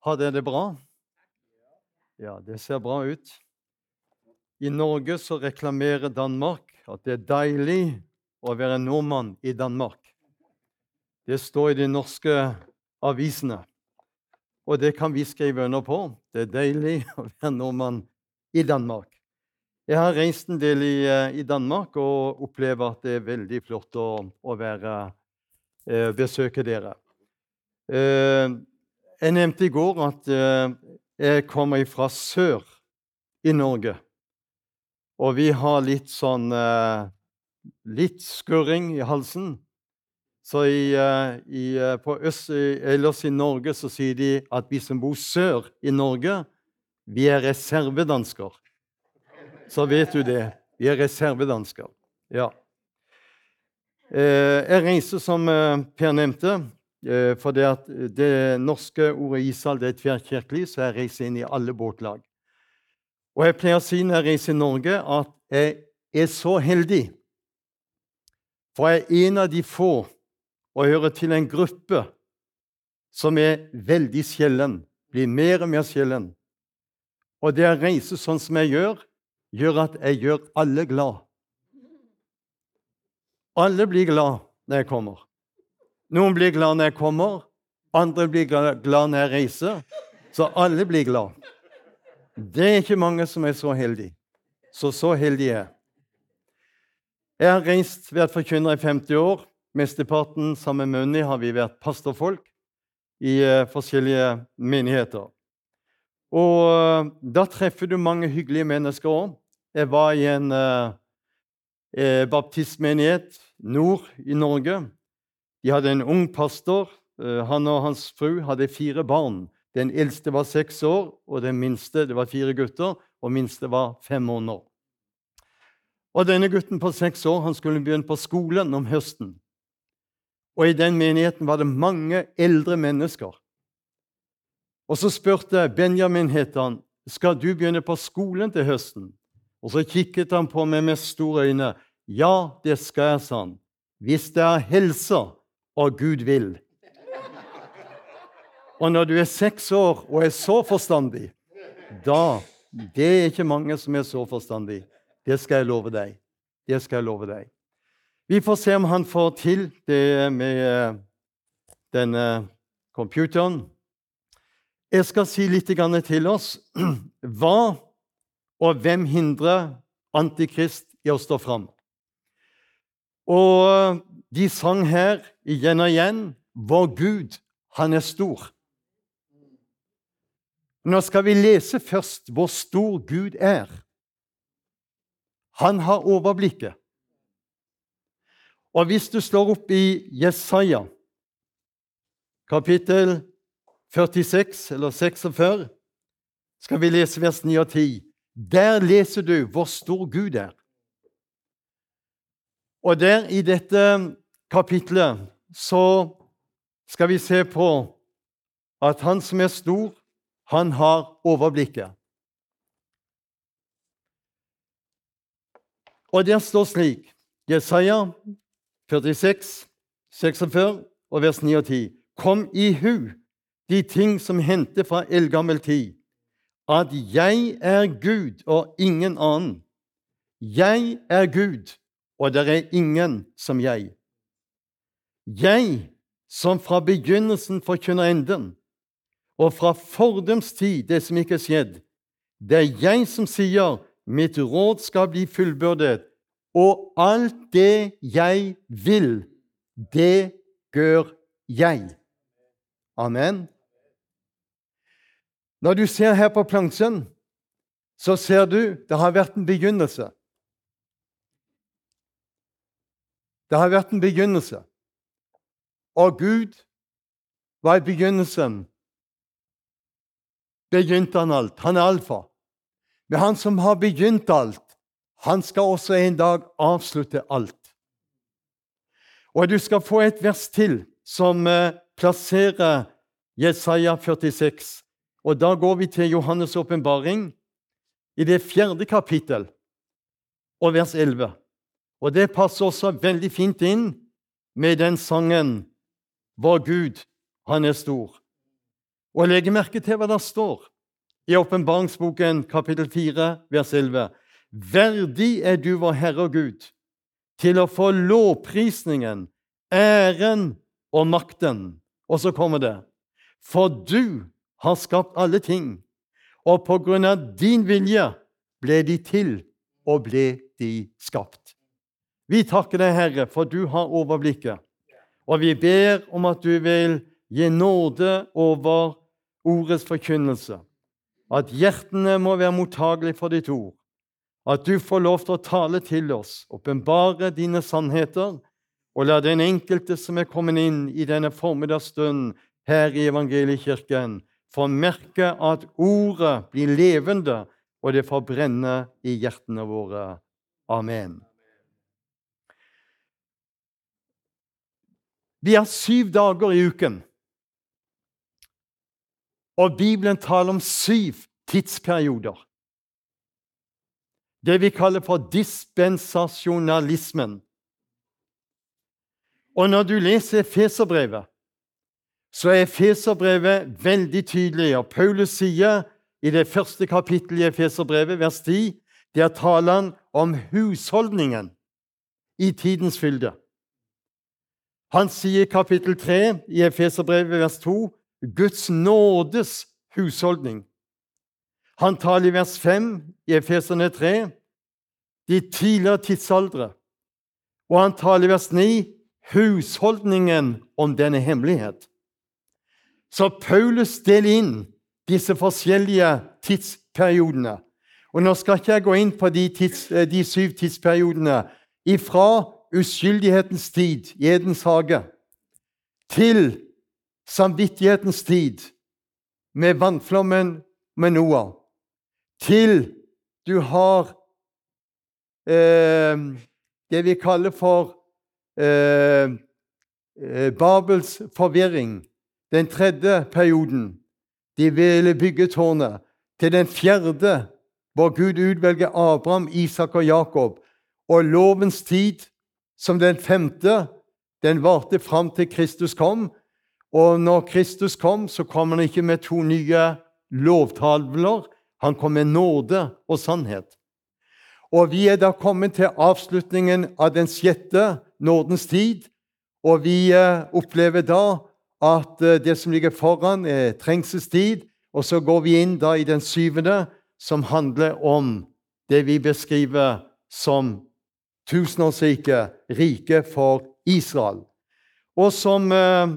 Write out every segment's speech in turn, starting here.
Har dere det bra? Ja, det ser bra ut. I Norge så reklamerer Danmark at det er deilig å være nordmann i Danmark. Det står i de norske avisene, og det kan vi skrive under på. Det er deilig å være nordmann i Danmark. Jeg har reist en del i, eh, i Danmark og opplever at det er veldig flott å, å være, eh, besøke dere. Eh, jeg nevnte i går at eh, jeg kommer fra sør i Norge. Og vi har litt sånn eh, Litt skurring i halsen. Så i, eh, i, på øst, ellers i Norge så sier de at vi som bor sør i Norge, vi er reservedansker. Så vet du det. Vi er reservedansker. Ja. Jeg reiser, som Per nevnte, for det, at det norske ordet Israel det er tverrkirkelig, så jeg reiser inn i alle båtlag. Og jeg pleier å si når jeg reiser i Norge, at jeg er så heldig. For jeg er en av de få og hører til en gruppe som er veldig sjelden, blir mer og mer sjelden. Og det å reise sånn som jeg gjør, gjør at jeg gjør alle glad. Alle blir glad når jeg kommer. Noen blir glad når jeg kommer, andre blir glad når jeg reiser. Så alle blir glad. Det er ikke mange som er så heldige. Så så heldig er jeg. Jeg har reist, vært forkynner i 50 år. Mesteparten sammen med Unni har vi vært pastorfolk i uh, forskjellige menigheter. Og uh, da treffer du mange hyggelige mennesker òg. Jeg var i en uh, baptistmenighet nord i Norge. De hadde en ung pastor. Eh, han og hans fru hadde fire barn. Den eldste var seks år, og den minste det var fire gutter, og minste var fem måneder. Og Denne gutten på seks år han skulle begynne på skolen om høsten. Og I den menigheten var det mange eldre mennesker. Og Så spurte Benjamin het han, skal du begynne på skolen til høsten. Og Så kikket han på meg med store øyne. Ja, det skal jeg, sa han. Hvis det er helsa og Gud vil. Og når du er seks år og er så forstandig, da Det er ikke mange som er så forstandig. Det skal jeg love deg. Det skal jeg love deg. Vi får se om han får til det med eh, denne computeren. Jeg skal si litt til oss. Hva og hvem hindrer Antikrist i å stå fram? Og de sang her igjen og igjen Vår Gud, han er stor. Nå skal vi lese først hvor stor Gud er. Han har overblikket. Og hvis du slår opp i Jesaja, kapittel 46, eller 46, skal vi lese vers 9 og 10. Der leser du hvor stor Gud er. Og der i dette kapitlet så skal vi se på at han som er stor, han har overblikket. Og der står slik Jesaja 46, 46 og vers 9 og 10. Kom i hu de ting som hendte fra eldgammel tid, at jeg er Gud og ingen annen. Jeg er Gud, og det er ingen som jeg. Jeg som fra begynnelsen forkynner enden, og fra fordums tid det som ikke er skjedd. Det er jeg som sier, mitt råd skal bli fullbyrdet, og alt det jeg vil, det gjør jeg. Amen. Når du ser her på plansjen, så ser du det har vært en begynnelse. Det har vært en begynnelse. Og Gud var i begynnelsen. Begynte han alt. Han er alfa. Men han som har begynt alt, han skal også en dag avslutte alt. Og du skal få et vers til som eh, plasserer Jesaja 46. Og da går vi til Johannes' åpenbaring i det fjerde kapittel og vers 11. Og det passer også veldig fint inn med den sangen 'Vår Gud, han er stor'. Og legg merke til hva det står i åpenbaringsboken kapittel 4, vers 11. Verdig er du, vår Herre og Gud, til å få lovprisningen, æren og makten. Og så kommer det. For du har skapt alle ting, og på grunn av din vilje ble de til og ble de skapt. Vi takker deg, Herre, for du har overblikket. Og vi ber om at du vil gi nåde over ordets forkynnelse. At hjertene må være mottagelige for ditt ord. At du får lov til å tale til oss, åpenbare dine sannheter, og la den enkelte som er kommet inn i denne formiddagsstunden her i Evangeliekirken, få merke at ordet blir levende, og det får brenne i hjertene våre. Amen. Vi har syv dager i uken. Og Bibelen taler om syv tidsperioder. Det vi kaller for dispensasjonalismen. Og når du leser Feserbrevet, så er Feserbrevet veldig tydelig. Og Paulus sier i det første kapittelet i Feserbrevet, vers 10, der taler han om husholdningen i tidens fylde. Han sier i kapittel 3 i Efeserbrevet, vers 2, Guds nådes husholdning. Han taler i vers 5 i Efeserne 3 de tidligere tidsaldre. Og han taler i vers 9 husholdningen om denne hemmelighet. Så Paulus deler inn disse forskjellige tidsperiodene. Og Nå skal ikke jeg gå inn på de, tids, de syv tidsperiodene ifra uskyldighetens tid i Edens hage til samvittighetens tid med vannflommen med Noah, til du har eh, det vi kaller for eh, eh, Babels forvirring, den tredje perioden. De ville bygge tårnet. Til den fjerde, hvor Gud utvelger Abraham, Isak og Jakob. Og lovens tid, som den femte, den varte fram til Kristus kom. Og når Kristus kom, så kom han ikke med to nye lovtavler. Han kom med nåde og sannhet. Og vi er da kommet til avslutningen av den sjette nådens tid. Og vi eh, opplever da at eh, det som ligger foran, er trengselstid. Og så går vi inn da i den syvende, som handler om det vi beskriver som tusenårsriket, riket for Israel. Og som eh,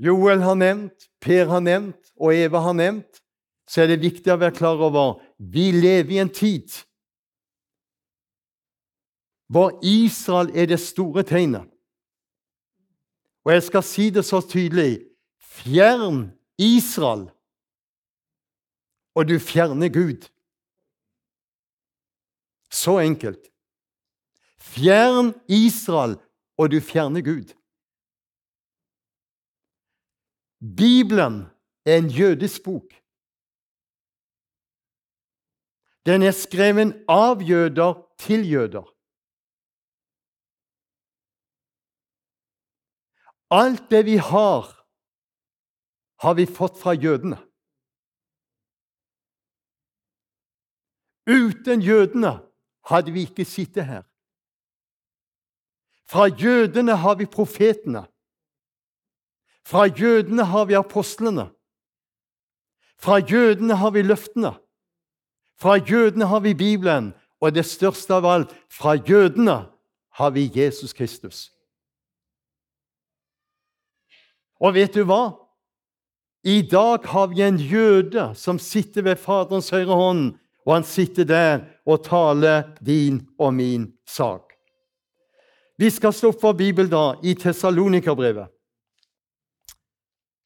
Joel har nevnt, Per har nevnt og Eva har nevnt, så er det viktig å være klar over vi lever i en tid hvor Israel er det store tegnet. Og jeg skal si det så tydelig fjern Israel, og du fjerner Gud. Så enkelt. Fjern Israel, og du fjerner Gud. Bibelen er en jødisk bok. Den er skrevet av jøder til jøder. Alt det vi har, har vi fått fra jødene. Uten jødene hadde vi ikke sittet her. Fra jødene har vi profetene. Fra jødene har vi apostlene. Fra jødene har vi løftene. Fra jødene har vi Bibelen. Og det største av alt fra jødene har vi Jesus Kristus. Og vet du hva? I dag har vi en jøde som sitter ved Faderens høyre hånd, og han sitter der og taler din og min sak. Vi skal slå opp vår bibel da i Tessalonika-brevet.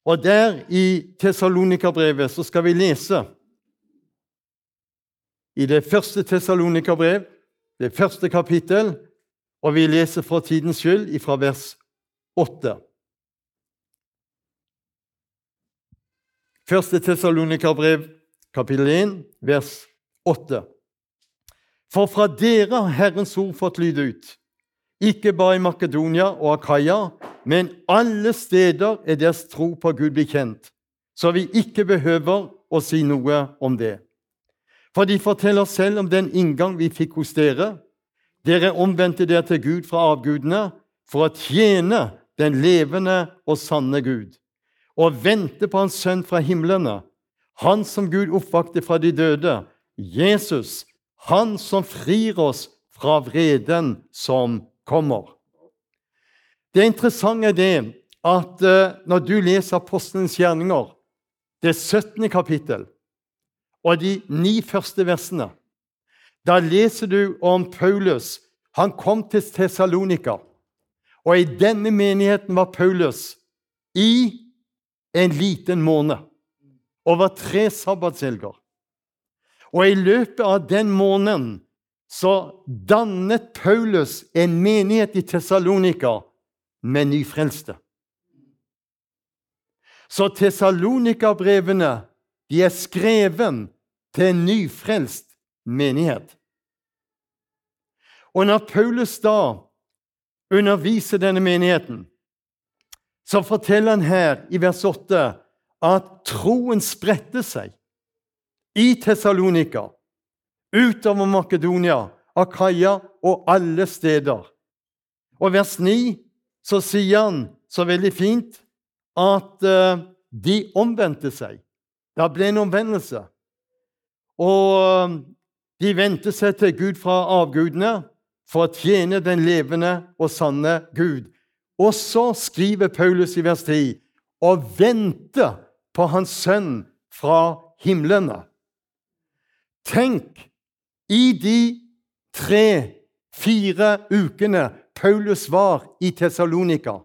Og der i Tessalonika-brevet så skal vi lese i det første Tessalonika-brev, det første kapittel, og vi leser for tidens skyld fra vers 8. Første Tessalonika-brev, kapittel 1, vers 8. For fra dere har Herrens ord fått lyde ut ikke bare i Makedonia og Akaya, men alle steder er deres tro på Gud blitt kjent. så vi ikke behøver å si noe om det. For de forteller selv om den inngang vi fikk hos dere. Dere omvendte dere til Gud fra avgudene for å tjene den levende og sanne Gud, og vente på Hans Sønn fra himlene, Han som Gud oppvakte fra de døde, Jesus, Han som frir oss fra vreden som kommer. Det interessante er det at uh, når du leser Apostelens gjerninger, det 17. kapittel og de ni første versene, da leser du om Paulus. Han kom til Tessalonika, og i denne menigheten var Paulus i en liten måned. Over tre sabbatshelger. Og i løpet av den måneden så dannet Paulus en menighet i Tessalonika med nyfrelste. Så Tessalonika-brevene de er skreven til en nyfrelst menighet. Og når Paulus da underviser denne menigheten, så forteller han her i vers 8 at troen spredte seg i Tessalonika, utover Makedonia, Akaya og alle steder. Og vers 9 så sier han så veldig fint at uh, de omvendte seg. Det ble en omvendelse. Og eh, de vendte seg til Gud fra avgudene for å tjene den levende og sanne Gud. Og så skriver Paulus i vers 10 og vente på Hans Sønn fra himlene. Tenk, i de tre-fire ukene Paulus var i Tessalonika.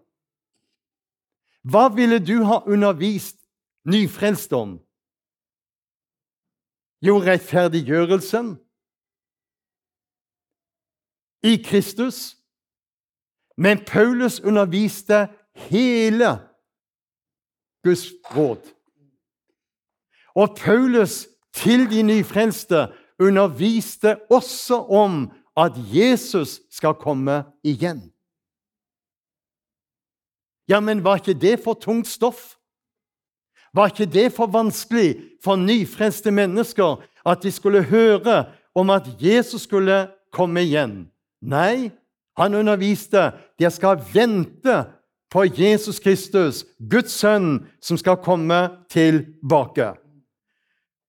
Hva ville du ha undervist nyfrelst om? Jo, rettferdiggjørelsen i Kristus. Men Paulus underviste hele Guds råd. Og Paulus til de nyfrelste underviste også om at Jesus skal komme igjen. Ja, men var ikke det for tungt stoff? Var ikke det for vanskelig for nyfrelste mennesker at de skulle høre om at Jesus skulle komme igjen? Nei, han underviste de skal vente på Jesus Kristus, Guds sønn, som skal komme tilbake.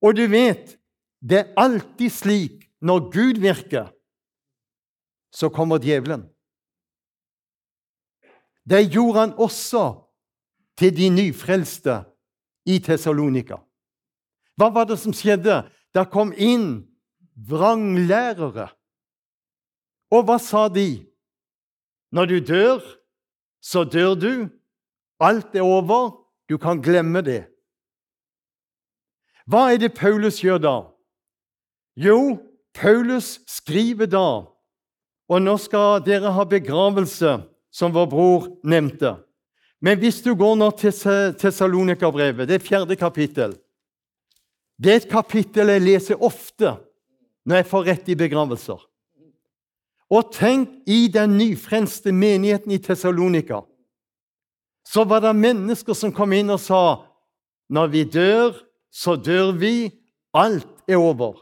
Og du vet, det er alltid slik når Gud virker, så kommer djevelen. Det gjorde han også til de nyfrelste i Tessalonika. Hva var det som skjedde? Der kom inn vranglærere. Og hva sa de? Når du dør, så dør du. Alt er over. Du kan glemme det. Hva er det Paulus gjør da? Jo, Paulus skriver da Og nå skal dere ha begravelse, som vår bror nevnte. Men hvis du går nå til Tessalonika-brevet, det er fjerde kapittel Det er et kapittel jeg leser ofte når jeg får rett i begravelser. Og tenk, i den nyfrelste menigheten i Tessalonika så var det mennesker som kom inn og sa når vi dør, så dør vi. Alt er over.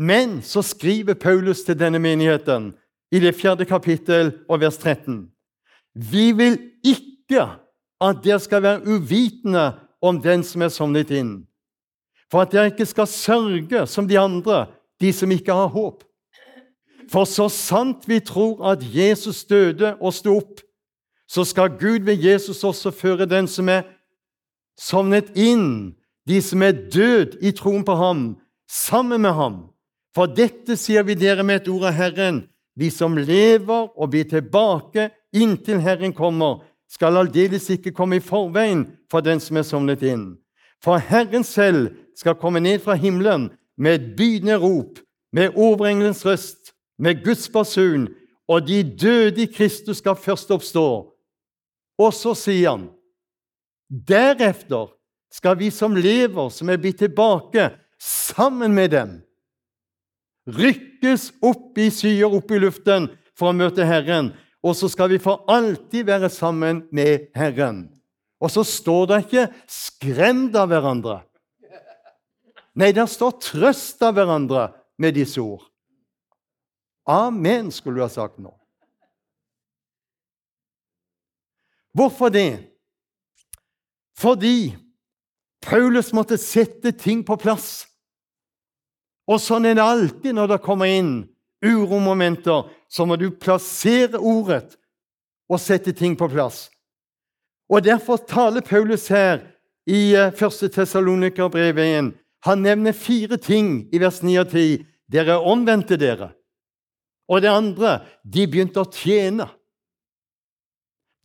Men så skriver Paulus til denne menigheten i det fjerde kapittel og vers 13. Vi vil ikke at dere skal være uvitende om den som er sovnet inn, for at dere ikke skal sørge som de andre, de som ikke har håp. For så sant vi tror at Jesus døde og sto opp, så skal Gud ved Jesus også føre den som er sovnet inn, de som er død i troen på ham, sammen med ham. For dette sier vi dere med et ord av Herren, vi som lever og blir tilbake inntil Herren kommer, skal aldeles ikke komme i forveien for den som er sovnet inn. For Herren selv skal komme ned fra himmelen med et bydende rop, med overengelens røst, med Guds basun, og de døde i Kristus skal først oppstå. Og så sier han, deretter skal vi som lever, som er blitt tilbake, sammen med dem, rykkes opp i skyer, opp i luften, for å møte Herren og så skal vi for alltid være sammen med Herren. Og så står det ikke 'skremt av hverandre'. Nei, der står 'trøst av hverandre' med disse ord. Amen, skulle du ha sagt nå. Hvorfor det? Fordi Paulus måtte sette ting på plass. Og sånn er det alltid når det kommer inn uromomenter. Så må du plassere ordet og sette ting på plass. Og Derfor taler Paulus her i 1. Eh, Tessalonikerbrev 1. Han nevner fire ting i vers 9 og 10. Dere omvendte dere. Og det andre de begynte å tjene.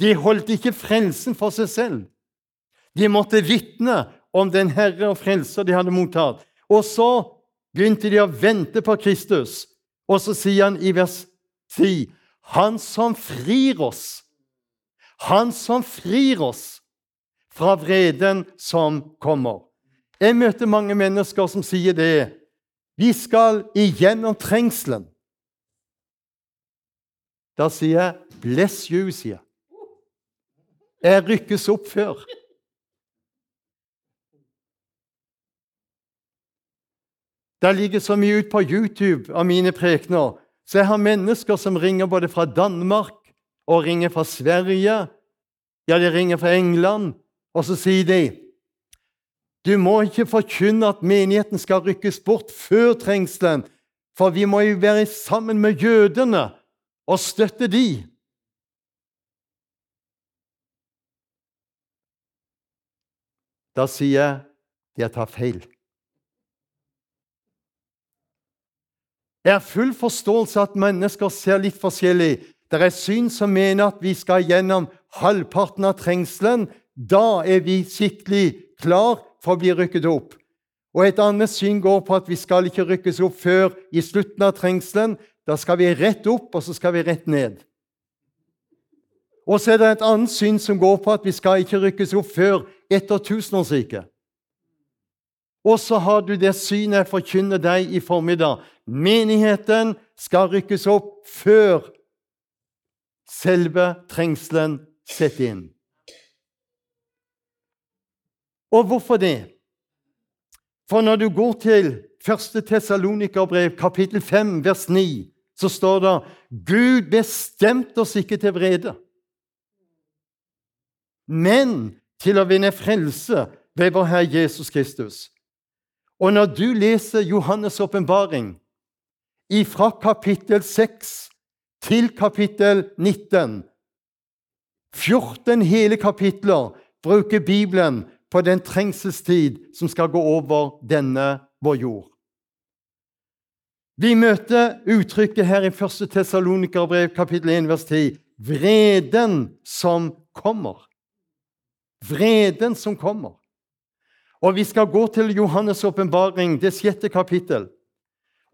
De holdt ikke frelsen for seg selv. De måtte vitne om den Herre og Frelser de hadde mottatt. Og så begynte de å vente på Kristus. Og så sier han i vers 10.: Han som frir oss, han som frir oss fra vreden som kommer. Jeg møter mange mennesker som sier det. Vi skal igjennom trengselen. Da sier jeg 'bless you', sier jeg. Jeg rykkes opp før. Det ligger så mye ut på YouTube av mine prekener. Så jeg har mennesker som ringer både fra Danmark og ringer fra Sverige. Ja, de ringer fra England, og så sier de du må ikke forkynne at menigheten skal rykkes bort før trengselen, for vi må jo være sammen med jødene og støtte de. Da sier jeg jeg tar feil. Jeg har full forståelse at mennesker ser litt forskjellig. Det er syn som mener at vi skal gjennom halvparten av trengselen. Da er vi skikkelig klar for å bli rykket opp. Og Et annet syn går på at vi skal ikke rykkes opp før i slutten av trengselen. Da skal vi rett opp, og så skal vi rett ned. Og så er det et annet syn som går på at vi skal ikke rykkes opp før etter tusenårsriket. Og så har du det synet jeg forkynner deg i formiddag. Menigheten skal rykkes opp før selve trengselen setter inn. Og hvorfor det? For når du går til 1. Tessalonikerbrev, kapittel 5, vers 9, så står det Gud bestemte oss ikke til vrede, men til å vinne frelse ved vår Herre Jesus Kristus. Og når du leser Johannes' åpenbaring fra kapittel 6 til kapittel 19 14 hele kapitler bruker Bibelen på den trengselstid som skal gå over denne vår jord. Vi møter uttrykket her i 1. Tessalonikerbrev kapittel 1 vers 10 vreden som kommer. Vreden som kommer. Og Vi skal gå til Johannes' åpenbaring, det sjette kapittel.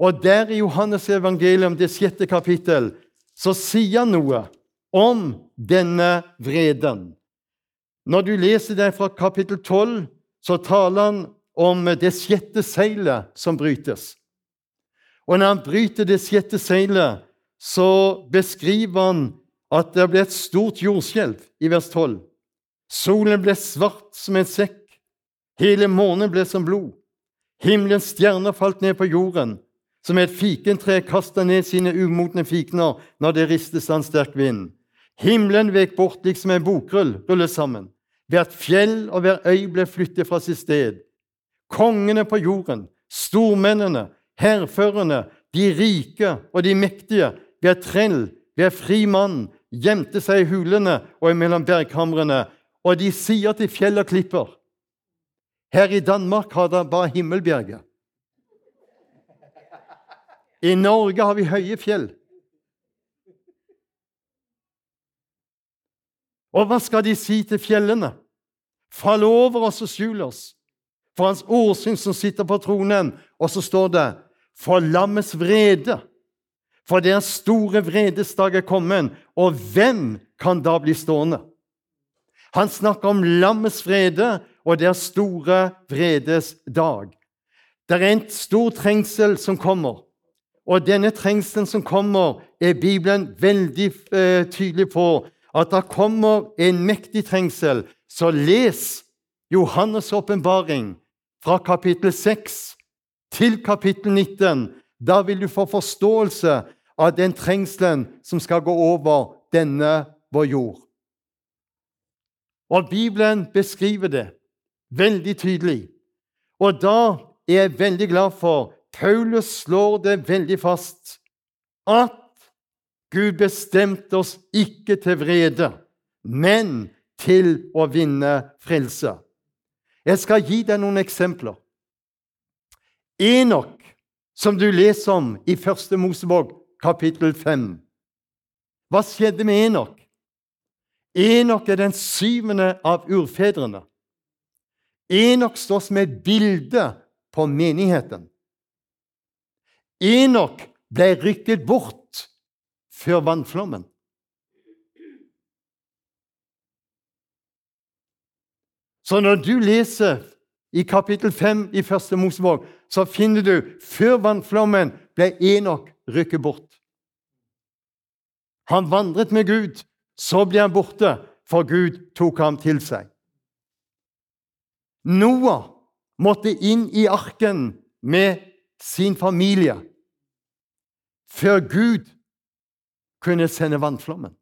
Og der i Johannes' evangelium, det sjette kapittel, så sier han noe om denne vreden. Når du leser det fra kapittel 12, så taler han om det sjette seilet som brytes. Og når han bryter det sjette seilet, så beskriver han at det ble et stort jordskjelv i vers 12. Solen ble svart som en sekk, Hele månen ble som blod. Himmelens stjerner falt ned på jorden, som et fikentre kaster ned sine umodne fikner når det ristes av en sterk vind. Himmelen vek bort liksom en bokrull rullet sammen. Hvert fjell og hver øy ble flyttet fra sitt sted. Kongene på jorden, stormennene, hærførerne, de rike og de mektige, hver trell, hver fri mann, gjemte seg i hulene og mellom berghamrene, og de sier til fjell og klipper her i Danmark har det bare Himmelbjerget. I Norge har vi høye fjell. Og hva skal de si til fjellene? Fall over oss og skjul oss for hans åsyn som sitter på tronen. Og så står det for lammets vrede. For deres store vredesdag er kommet, og hvem kan da bli stående? Han snakker om lammets vrede og deres store vredes dag. Det er en stor trengsel som kommer. Og denne trengselen som kommer, er Bibelen veldig uh, tydelig på at det kommer en mektig trengsel, så les Johannes' åpenbaring fra kapittel 6 til kapittel 19. Da vil du få forståelse av den trengselen som skal gå over denne vår jord. Og Bibelen beskriver det veldig tydelig. Og da er jeg veldig glad for Paulus slår det veldig fast at Gud bestemte oss ikke til vrede, men til å vinne frelse. Jeg skal gi deg noen eksempler. Enok, som du leser om i Første Mosebok, kapittel 5. Hva skjedde med Enok? Enok er den syvende av urfedrene. Enok står som et bilde på menigheten. Enok ble rykket bort før vannflommen. Så når du leser i kapittel 5 i Første Mosebok, så finner du før vannflommen ble Enok rykket bort. Han vandret med Gud. Så ble han borte, for Gud tok ham til seg. Noah måtte inn i arken med sin familie før Gud kunne sende vannflommen.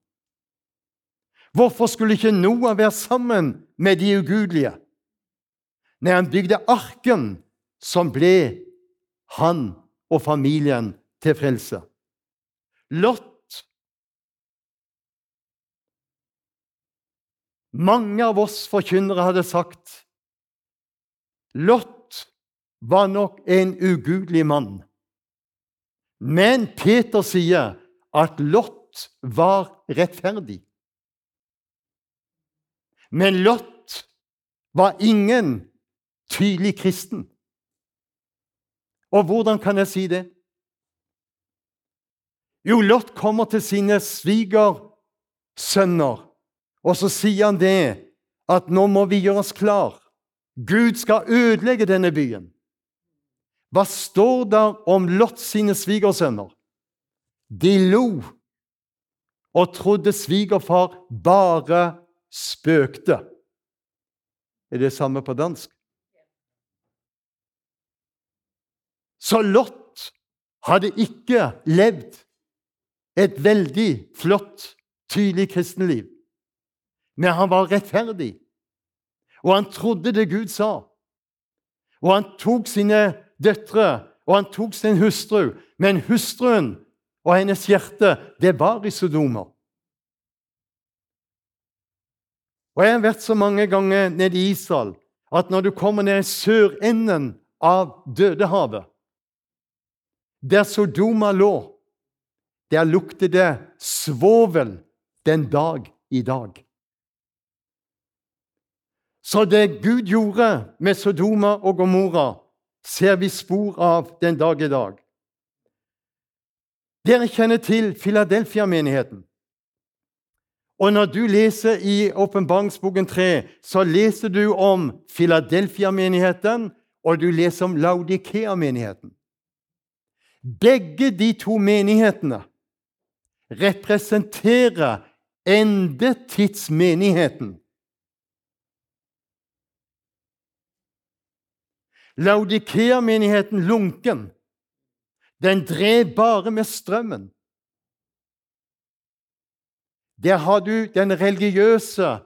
Hvorfor skulle ikke Noah være sammen med de ugudelige? Når han bygde arken, som ble han og familien til frelse. Lot Mange av oss forkynnere hadde sagt Lot var nok en ugudelig mann. Men Peter sier at Lot var rettferdig. Men Lot var ingen tydelig kristen. Og hvordan kan jeg si det? Jo, Lot kommer til sine svigersønner, og så sier han det at nå må vi gjøre oss klar. Gud skal ødelegge denne byen. Hva står der om Lot sine svigersønner? De lo og trodde svigerfar bare spøkte. Er det samme på dansk? Så Lot hadde ikke levd et veldig flott, tydelig kristenliv. Men han var rettferdig, og han trodde det Gud sa. Og han tok sine døtre, og han tok sin hustru, men hustruen og hennes hjerte, det var i Sodoma. Og Jeg har vært så mange ganger nede i Israel at når du kommer ned i sørenden av Dødehavet, der Sodoma lå, der lukter det svovel den dag i dag. Så det Gud gjorde med Sodoma og Gomorra, ser vi spor av den dag i dag. Dere kjenner til Filadelfia-menigheten. Og når du leser i Åpenbaringsboken 3, så leser du om Filadelfia-menigheten, og du leser om Laudikea-menigheten. Begge de to menighetene representerer endetidsmenigheten. Laudikea-menigheten lunken. Den drev bare med strømmen. Der har du den religiøse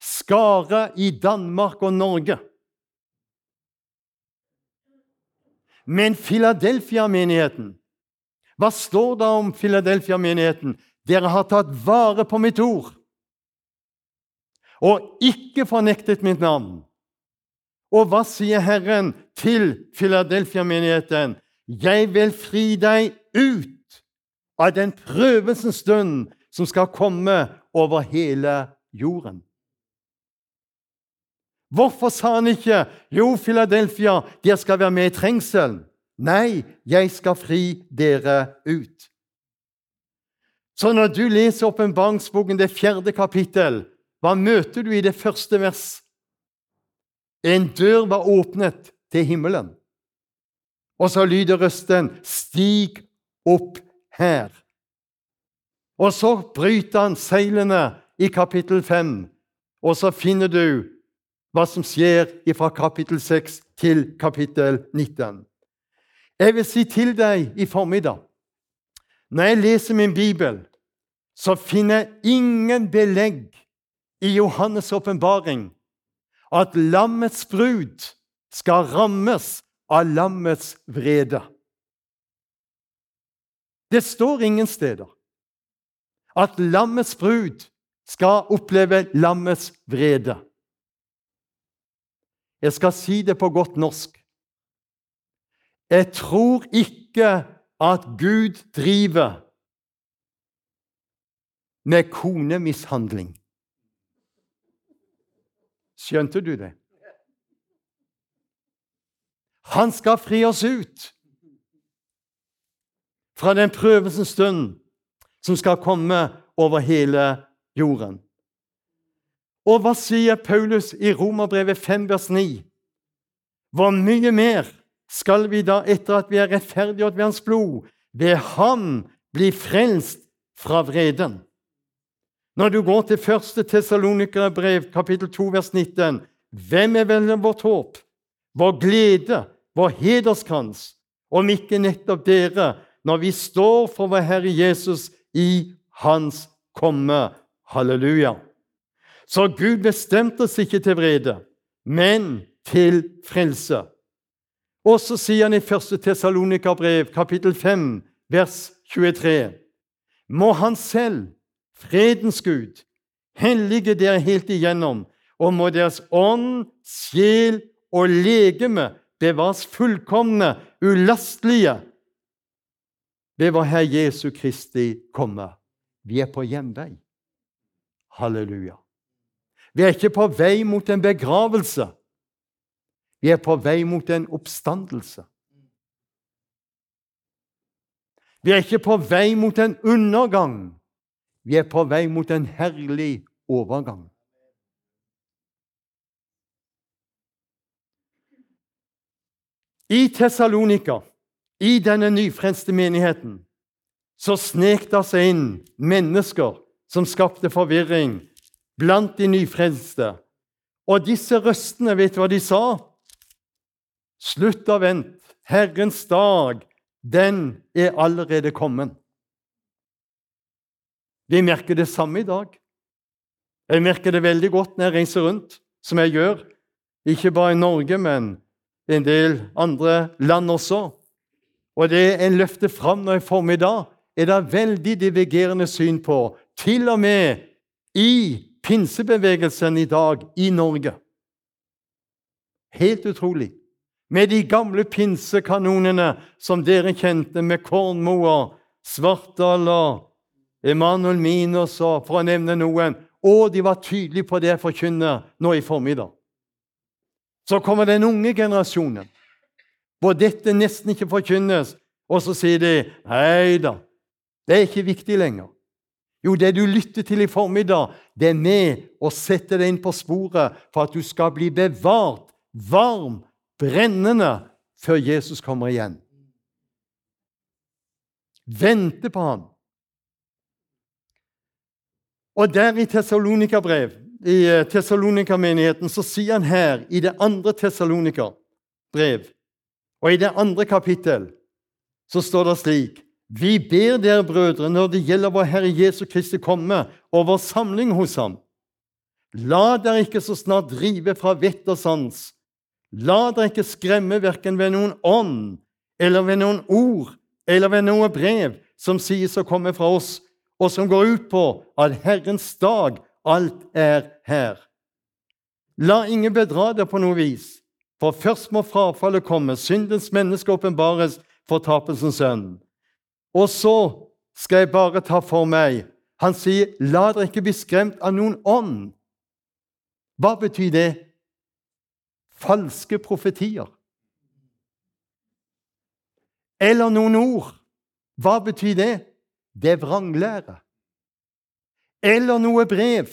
skare i Danmark og Norge. Men Filadelfia-menigheten Hva står det om Filadelfia-menigheten? Dere har tatt vare på mitt ord og ikke fornektet mitt navn. Og hva sier Herren til Filadelfia-menigheten? Jeg vil fri deg ut av den prøvelsens stund som skal komme over hele jorden. Hvorfor sa han ikke 'Jo, Filadelfia, dere skal være med i trengselen'? Nei, jeg skal fri dere ut. Så når du leser åpenbaringsboken, det fjerde kapittel, hva møter du i det første vers? En dør var åpnet til himmelen. Og så lyder røsten 'Stig opp her'. Og så bryter han seilene i kapittel 5, og så finner du hva som skjer fra kapittel 6 til kapittel 19. Jeg vil si til deg i formiddag Når jeg leser min bibel, så finner jeg ingen belegg i Johannes' åpenbaring at lammets brud skal rammes av lammets vrede. Det står ingen steder at lammets brud skal oppleve lammets vrede. Jeg skal si det på godt norsk. Jeg tror ikke at Gud driver med konemishandling. Skjønte du det? Han skal fri oss ut fra den prøvelsens stund som skal komme over hele jorden. Og hva sier Paulus i Romerbrevet 5, vers 9? Hvor mye mer skal vi da, etter at vi er rettferdiggjort ved Hans blod, ved Ham bli frelst fra vreden? Når du går til 1. Tessalonikerbrev, kapittel 2, vers 19.: Hvem er vel vårt håp, vår glede, vår hederskrans, om ikke nettopp dere, når vi står for vår Herre Jesus i Hans komme. Halleluja. Så Gud bestemte oss ikke til vrede, men til frelse. Og så sier han i 1. Tessalonika-brev, kapittel 5, vers 23.: Må Han selv, fredens Gud, hellige dere helt igjennom, og må deres ånd, sjel og legeme bevares fullkomne, ulastelige ved vår Herre Jesu Kristi komme. Vi er på hjemvei. Halleluja. Vi er ikke på vei mot en begravelse. Vi er på vei mot en oppstandelse. Vi er ikke på vei mot en undergang. Vi er på vei mot en herlig overgang. I Tessalonika i denne nyfrelste menigheten så snek det seg inn mennesker som skapte forvirring blant de nyfrelste. Og disse røstene, vet du hva de sa? Slutt å vente. Herrens dag, den er allerede kommet. Vi merker det samme i dag. Jeg merker det veldig godt når jeg reiser rundt, som jeg gjør. Ikke bare i Norge, men i en del andre land også. Og det en løfter fram nå i formiddag, er det veldig divergerende syn på, til og med i pinsebevegelsen i dag i Norge. Helt utrolig. Med de gamle pinsekanonene som dere kjente, med Kornmoer, Svartdal og Emanuel Minos, for å nevne noen. Og de var tydelige på det forkynner nå i formiddag. Så kommer den unge generasjonen hvor dette nesten ikke forkynnes, og så sier de nei da, det er ikke viktig lenger. Jo, det du lytter til i formiddag, det er med å sette deg inn på sporet for at du skal bli bevart, varm, brennende, før Jesus kommer igjen. Vente på ham. Og der i Tessalonika-brev, i eh, Tessalonika-menigheten, så sier han her i det andre Tessalonika-brev og i det andre kapittel så står det slik Vi ber dere, brødre, når det gjelder vår Herre Jesu Kristi komme og vår samling hos ham. La dere ikke så snart drive fra vett og sans. La dere ikke skremme verken ved noen ånd eller ved noen ord eller ved noe brev som sies å komme fra oss, og som går ut på at Herrens dag alt er her. La ingen bedra deg på noe vis. For først må frafallet komme, syndens menneske åpenbares for tapelsens sønn. Og så skal jeg bare ta for meg Han sier, 'La dere ikke bli skremt av noen ånd'. Hva betyr det? Falske profetier. Eller noen ord. Hva betyr det? Det er vranglære. Eller noe brev.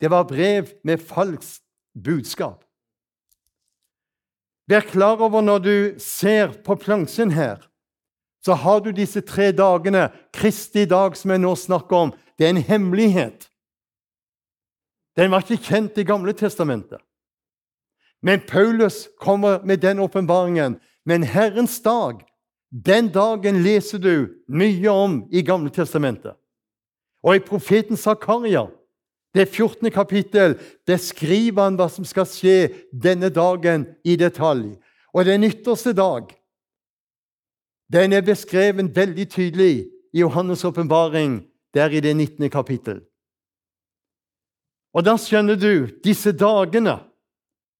Det var brev med falskt budskap. Vær klar over når du ser på plansjen her, så har du disse tre dagene, Kristi dag, som jeg nå snakker om. Det er en hemmelighet. Den var ikke kjent i Gamle testamentet. Men Paulus kommer med den åpenbaringen. Men Herrens dag, den dagen leser du mye om i Gamle testamentet. Og i profeten Zakaria, det 14. kapittel, beskriver han hva som skal skje denne dagen i detalj. Og den ytterste dag den er beskrevet veldig tydelig i Johannes' åpenbaring, der i det 19. kapittel. Og da skjønner du disse dagene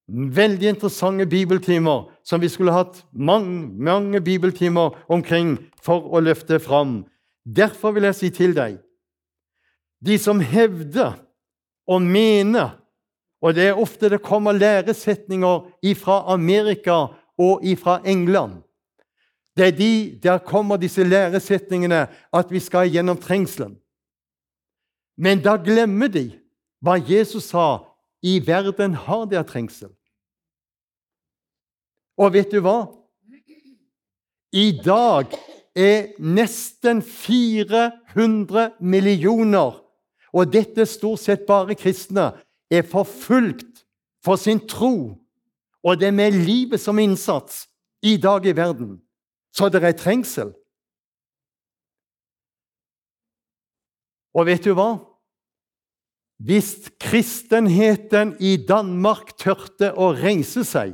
Veldig interessante bibeltimer som vi skulle hatt mange, mange bibeltimer omkring for å løfte fram. Derfor vil jeg si til deg De som hevder og mener Og det er ofte det kommer læresetninger fra Amerika og fra England. Det er de, Der kommer disse læresetningene at vi skal gjennom trengselen. Men da glemmer de hva Jesus sa i verden har dere trengsel. Og vet du hva? I dag er nesten 400 millioner, og dette stort sett bare kristne, er forfulgt for sin tro, og det med livet som innsats i dag i verden. Så det er trengsel. Og vet du hva? Hvis kristenheten i Danmark tørte å reise seg,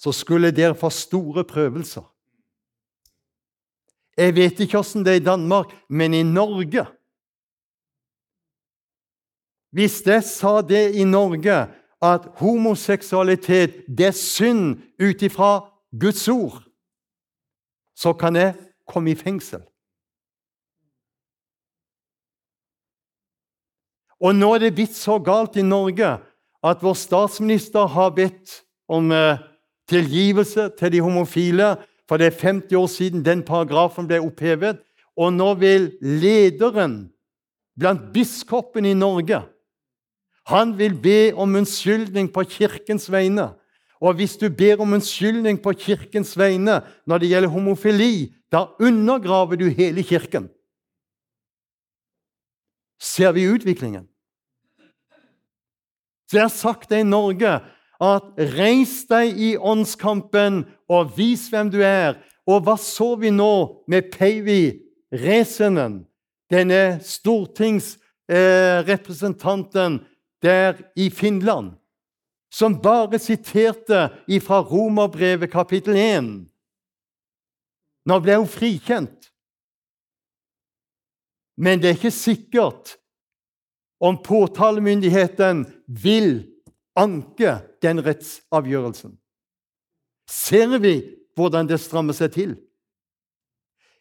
så skulle dere få store prøvelser. Jeg vet ikke åssen det er i Danmark, men i Norge Hvis jeg sa det i Norge, at homoseksualitet det er synd ut ifra Guds ord, så kan jeg komme i fengsel. Og nå er det blitt så galt i Norge at vår statsminister har bedt om eh, tilgivelse til de homofile, for det er 50 år siden den paragrafen ble opphevet. Og nå vil lederen blant biskopene i Norge han vil be om unnskyldning på Kirkens vegne. Og hvis du ber om unnskyldning på Kirkens vegne når det gjelder homofili, da undergraver du hele Kirken. Ser vi utviklingen? Så jeg har sagt det i Norge at reis deg i åndskampen og vis hvem du er. Og hva så vi nå med Peivi Resenen, denne stortingsrepresentanten eh, der i Finland, som bare siterte fra Romerbrevet kapittel 1? Nå ble hun frikjent. Men det er ikke sikkert om påtalemyndigheten vil anke den rettsavgjørelsen. Ser vi hvordan det strammer seg til?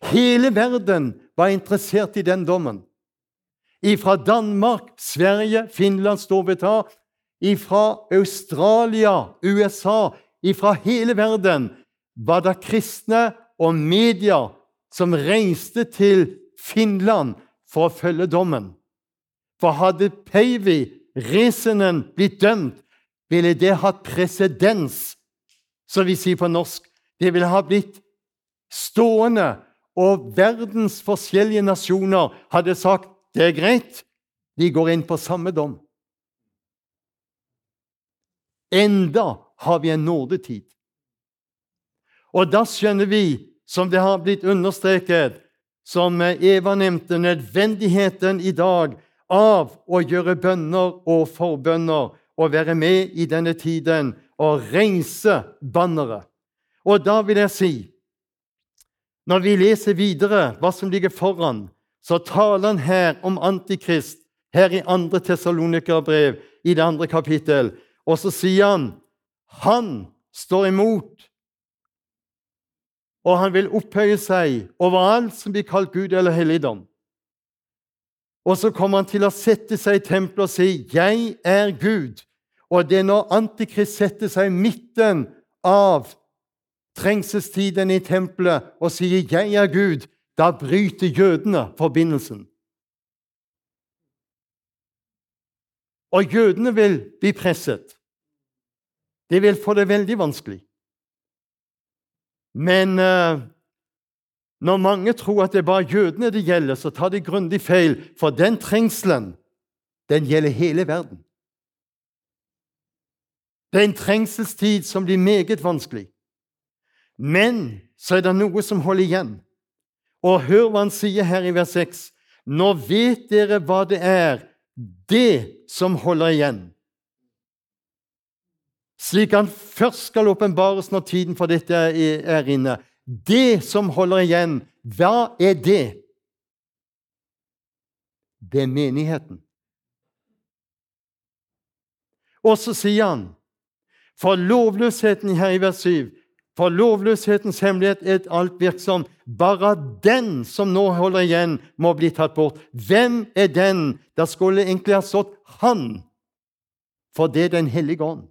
Hele verden var interessert i den dommen. Fra Danmark, Sverige, Finland, Storbritannia, fra Australia, USA, fra hele verden var det kristne og media som reiste til Finland for å følge dommen. For hadde Peivi, Resenen, blitt dømt, ville det hatt presedens, som vi sier på norsk. Det ville ha blitt stående, og verdens forskjellige nasjoner hadde sagt det er greit, vi går inn på samme dom. Enda har vi en nådetid. Og da skjønner vi, som det har blitt understreket, som Eva nevnte, nødvendigheten i dag av å gjøre bønner og forbønner og være med i denne tiden og reise bannere. Og da vil jeg si, når vi leser videre hva som ligger foran, så taler han her om Antikrist her i 2. Tessalonikerbrev, i det andre kapittel. Og så sier han han står imot, og han vil opphøye seg over alt som blir kalt Gud eller helligdom. Og så kommer han til å sette seg i tempelet og si 'Jeg er Gud'. Og det er når Antikrist setter seg i midten av trengselstiden i tempelet og sier 'Jeg er Gud', da bryter jødene forbindelsen. Og jødene vil bli presset. De vil få det veldig vanskelig. Men eh, når mange tror at det er bare jødene det gjelder, så tar de grundig feil, for den trengselen, den gjelder hele verden. Det er en trengselstid som blir meget vanskelig. Men så er det noe som holder igjen. Og hør hva han sier her i vers 6. Nå vet dere hva det er, det som holder igjen. Slik han først skal åpenbares når tiden for dette er inne. Det som holder igjen, hva er det? Det er menigheten. Og så sier han for lovløsheten her i vers 7 for lovløshetens hemmelighet er alt virksom. Bare den som nå holder igjen, må bli tatt bort. Hvem er den? Der skulle egentlig ha stått 'Han', for det er Den hellige ånd.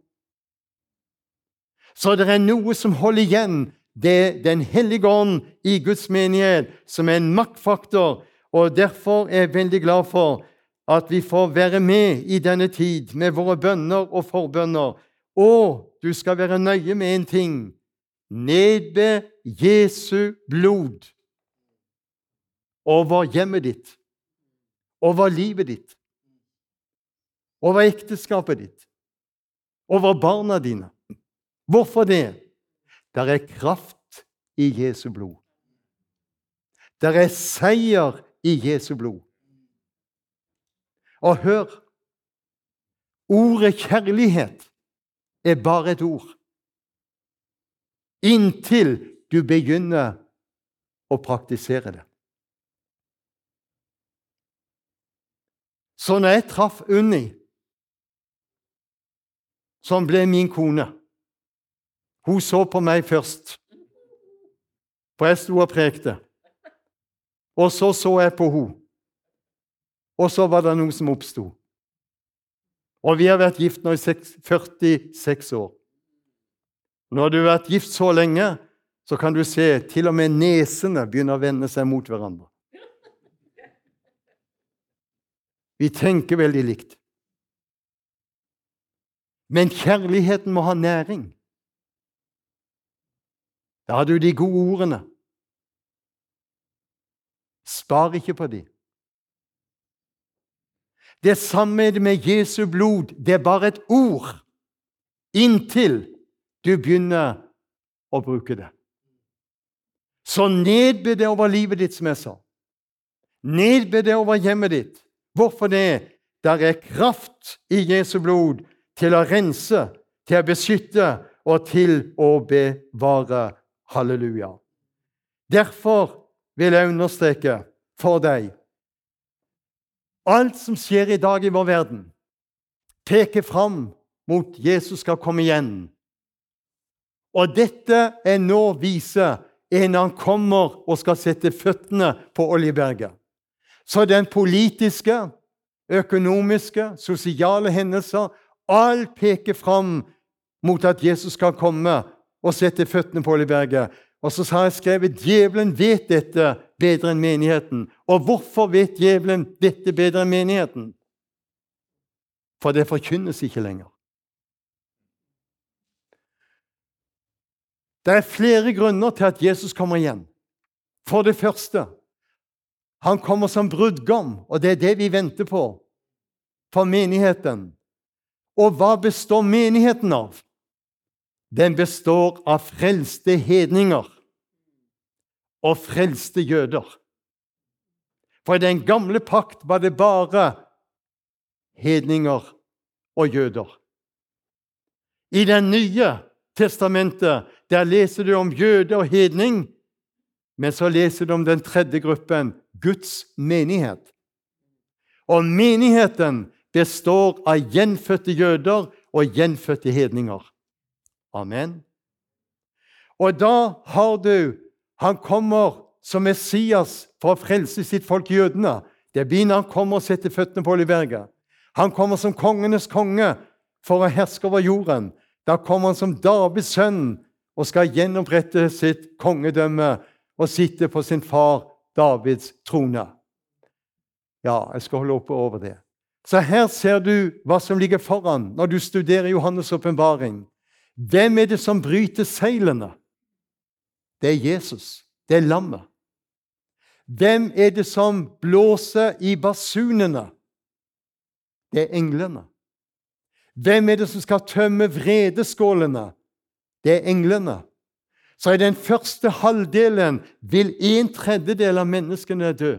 Så det er noe som holder igjen. Det er Den hellige ånd i Guds menighet, som er en maktfaktor. Og Derfor er jeg veldig glad for at vi får være med i denne tid med våre bønner og forbønner. Og du skal være nøye med en ting nedbe Jesu blod over hjemmet ditt, over livet ditt, over ekteskapet ditt, over barna dine. Hvorfor det? Der er kraft i Jesu blod. Der er seier i Jesu blod. Og hør Ordet kjærlighet er bare et ord inntil du begynner å praktisere det. Så når jeg traff Unni, som ble min kone Hun så på meg først, for jeg sto og prekte. Og så så jeg på henne. Og så var det noe som oppsto. Og vi har vært gift nå i 46 år. Når du har vært gift så lenge, så kan du se til og med nesene begynner å vende seg mot hverandre. Vi tenker veldig likt. Men kjærligheten må ha næring. Da har du de gode ordene. Spar ikke på de. Det samme med Jesu blod. Det er bare et ord inntil du begynner å bruke det. Så nedbe det over livet ditt, som jeg sa. Nedbe det over hjemmet ditt. Hvorfor det? Der er kraft i Jesu blod til å rense, til å beskytte og til å bevare. Halleluja. Derfor vil jeg understreke for deg Alt som skjer i dag i vår verden, peker fram mot Jesus skal komme igjen og dette er nå vise enn han kommer og skal sette føttene på Oljeberget. Så den politiske, økonomiske, sosiale hendelser Alt peker fram mot at Jesus skal komme og sette føttene på Oljeberget. Og så har jeg skrevet djevelen vet dette bedre enn menigheten. Og hvorfor vet djevelen dette bedre enn menigheten? For det forkynnes ikke lenger. Det er flere grunner til at Jesus kommer igjen. For det første han kommer som brudgom, og det er det vi venter på for menigheten. Og hva består menigheten av? Den består av frelste hedninger og frelste jøder. For i den gamle pakt var det bare hedninger og jøder. I den nye testamentet der leser du om jøde og hedning, men så leser du om den tredje gruppen, Guds menighet. Og menigheten består av gjenfødte jøder og gjenfødte hedninger. Amen. Og da har du Han kommer som Messias for å frelse sitt folk, jødene. Det når han kommer og setter føttene på Oliverget. Han kommer som kongenes konge for å herske over jorden. Da kommer han som Davids sønn og skal gjenopprette sitt kongedømme og sitte på sin far Davids trone. Ja, jeg skal holde oppe over det. Så her ser du hva som ligger foran når du studerer Johannes' åpenbaring. Hvem er det som bryter seilene? Det er Jesus. Det er lammet. Hvem er det som blåser i basunene? Det er englene. Hvem er det som skal tømme vredeskålene? Det er englene. Så i den første halvdelen vil en tredjedel av menneskene dø.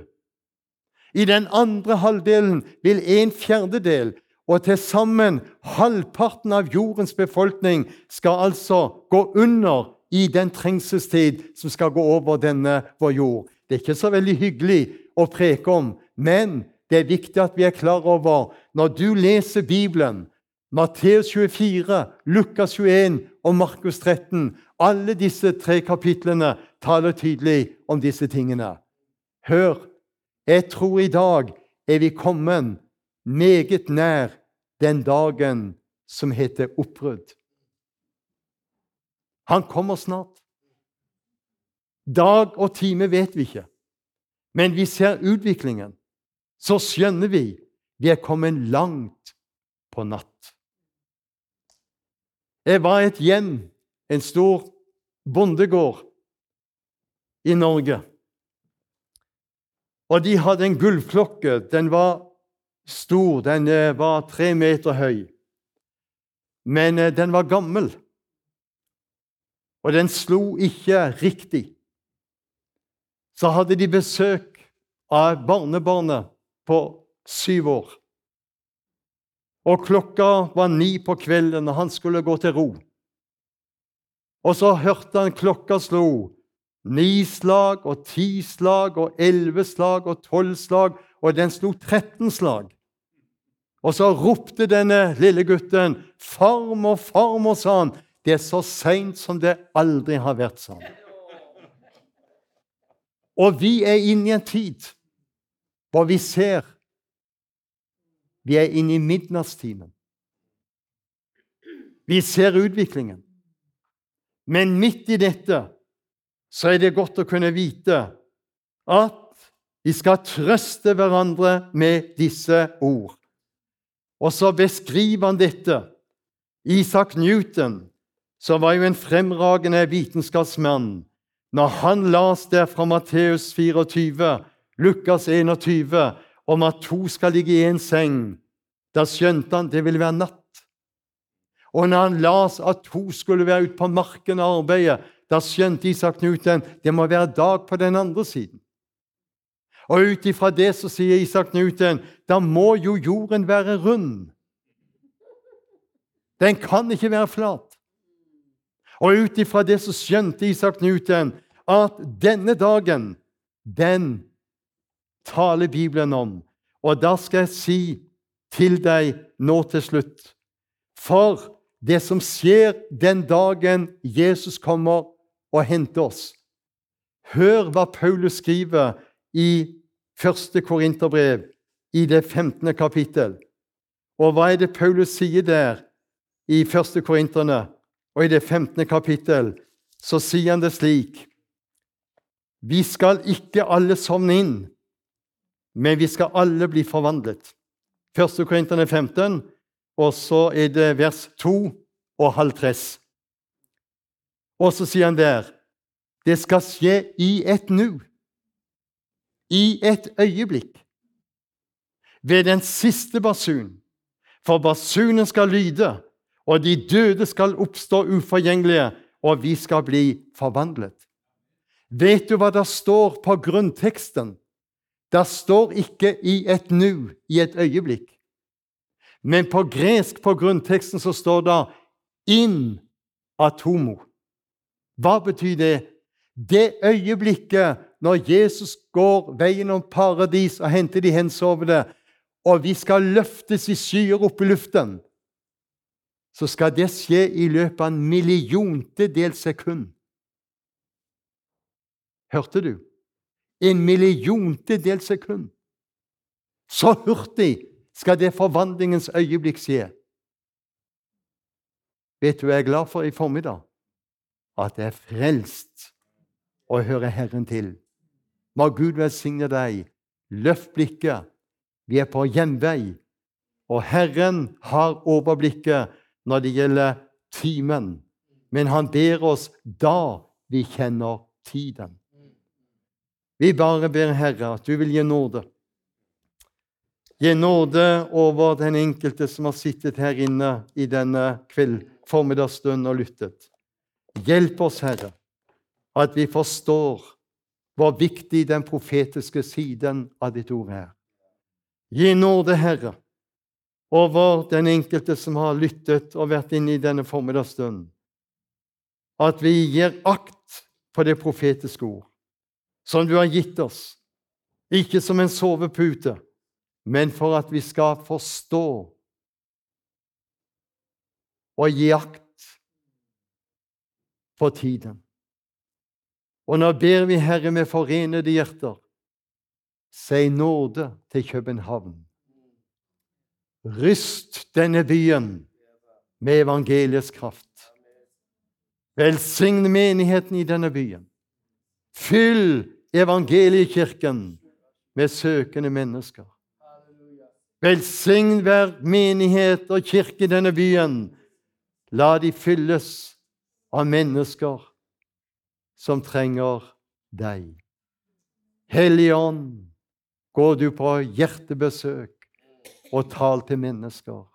I den andre halvdelen vil en fjerdedel, og til sammen halvparten av jordens befolkning, skal altså gå under i den trengselstid som skal gå over denne vår jord. Det er ikke så veldig hyggelig å preke om, men det er viktig at vi er klar over når du leser Bibelen, Matteus 24, Lukas 21 og Markus 13 Alle disse tre kapitlene taler tydelig om disse tingene. Hør, jeg tror i dag er vi kommet meget nær den dagen som heter oppbrudd. Han kommer snart. Dag og time vet vi ikke, men vi ser utviklingen. Så skjønner vi vi er kommet langt på natt. Jeg var i et hjem, en stor bondegård i Norge. Og de hadde en gullklokke. Den var stor, den eh, var tre meter høy. Men eh, den var gammel, og den slo ikke riktig. Så hadde de besøk av barnebarnet på syv år. Og klokka var ni på kvelden, og han skulle gå til ro. Og så hørte han klokka slo Ni slag og ti slag og elleve slag og tolv slag, og den slo 13 slag. Og så ropte denne lille gutten 'Farmor, farmor', sa han. 'Det er så seint som det aldri har vært', han. Og vi er inne i en tid hvor vi ser Vi er inne i midnattstimen. Vi ser utviklingen. Men midt i dette så er det godt å kunne vite at vi skal trøste hverandre med disse ord. Og så beskriver han dette. Isak Newton, som var jo en fremragende vitenskapsmann, når han las der fra Matteus 24, Lukas 21, om at to skal ligge i en seng, da skjønte han det ville være natt. Og når han las at to skulle være ute på marken og arbeide, da skjønte Isak Newton det må være dag på den andre siden. Og ut ifra det så sier Isak Newton da må jo jorden være rund. Den kan ikke være flat. Og ut ifra det så skjønte Isak Newton at denne dagen, den taler Bibelen om. Og da skal jeg si til deg nå til slutt For det som skjer den dagen Jesus kommer og henter oss. Hør hva Paulus skriver i 1. Korinterbrev, i det 15. kapittel. Og hva er det Paulus sier der i første Korinterne og i det 15. kapittel? Så sier han det slik Vi skal ikke alle sovne inn, men vi skal alle bli forvandlet. Første Korinterne 15, og så er det vers 2 og halv 3. Og så sier han der det skal skje i et nu, i et øyeblikk, ved den siste basun. For basunen skal lyde, og de døde skal oppstå uforgjengelige, og vi skal bli forvandlet. Vet du hva det står på grunnteksten? Det står ikke 'i et nu', i et øyeblikk. Men på gresk på grunnteksten så står det 'in atomo'. Hva betyr det? Det øyeblikket når Jesus går veien om paradis og henter de hensovne, og vi skal løftes i skyer opp i luften, så skal det skje i løpet av en milliontedel sekund. Hørte du? En milliontedel sekund. Så hurtig skal det forvandlingens øyeblikk skje. Vet du hva jeg er glad for i formiddag? at jeg er frelst og hører Herren til. Må Gud velsigne deg. Løft blikket. Vi er på gjenvei. og Herren har overblikket når det gjelder timen. Men han ber oss da vi kjenner tiden. Vi bare ber Herre at du vil gi nåde. Gi nåde over den enkelte som har sittet her inne i denne kveld, formiddagsstund og lyttet. Hjelp oss, Herre, at vi forstår hvor viktig den profetiske siden av ditt ord er. Gi nåde, Herre, over den enkelte som har lyttet og vært inne i denne formiddagsstunden. At vi gir akt på det profetiske ord, som du har gitt oss, ikke som en sovepute, men for at vi skal forstå og gi akt på tiden. Og nå ber vi, Herre, med forenede hjerter, si nåde til København. Ryst denne byen med evangeliets kraft. Velsign menigheten i denne byen. Fyll evangeliekirken med søkende mennesker. Velsign hver menighet og kirke i denne byen. La de fylles av mennesker som trenger deg. Hellige Ånd, gå du på hjertebesøk og tal til mennesker.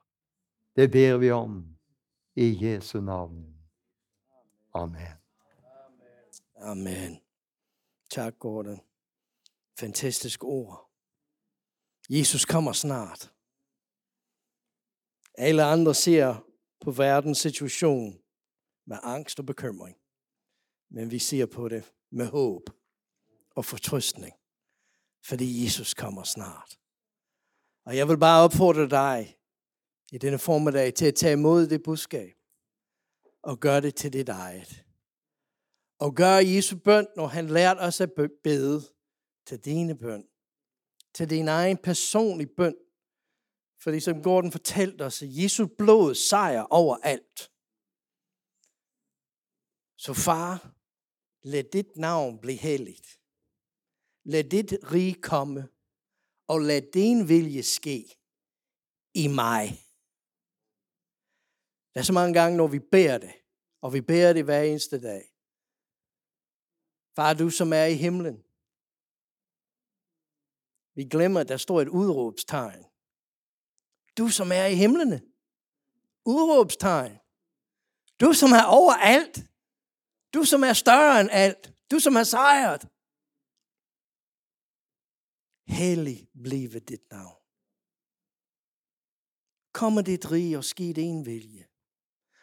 Det ber vi om i Jesu navn. Amen. Amen. Tak, Gordon. Fantastisk ord. Jesus kommer snart. Alle andre ser på verdens situation med angst og bekymring. Men vi ser på det med håp og fortrøstning. Fordi Jesus kommer snart. Og jeg vil bare oppfordre deg i denne formiddag til å ta imod det budskab og gjøre det til ditt eget. Og gjøre Jesu bønn når han lærte oss å bede til dine bønn. Til din egen personlige bønn. Fordi som Gordon fortalte oss, Jesu blod seier overalt. Så far, lad dit navn bli hellig. La dit rige komme og la din vilje ske i meg. Det er så mange gange, når vi beder det, og vi beder det hver eneste dag. Far, du som er i himmelen. Vi glemmer, at der står et udråbstegn. Du som er i himlene. Udråbstegn. Du som er over alt. Du som er større enn alt. Du som er sejret. Hellig blive ditt navn. Kommer ditt rige og ske din vilje.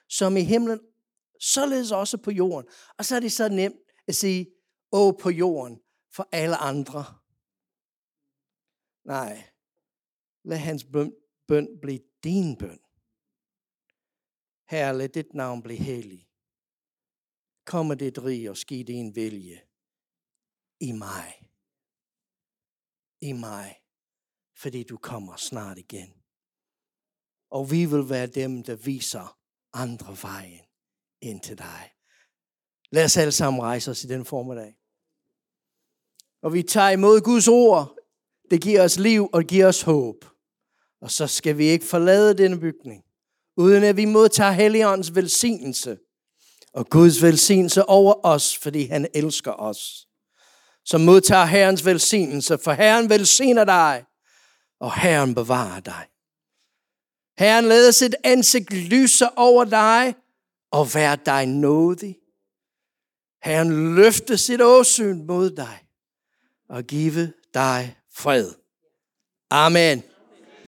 Som i himmelen, således også på jorden. Og så er det så nemt å si 'Å, på jorden for alle andre. Nei, la hans bønn bli din bønn. Herre, la ditt navn bli hellig. Kommer det rige og ski din vilje i meg. i meg. fordi du kommer snart igjen. Og vi vil være dem, der viser andre veien ind til deg. Lad oss alle sammen rejse oss i den formiddag. Og vi tar imod Guds ord. Det gir oss liv og gir oss håp. Og så skal vi ikke forlade denne bygning, uden at vi mottar Helligåndens velsignelse. Og Guds velsignelse over os, fordi han elsker os som modtager Herrens velsignelse, for Herren velsigner dig, og Herren bevarer dig. Herren lader sit ansigt lyse over dig, og være dig nådig. Herren løfter sit åsyn mod dig, og give dig fred. Amen.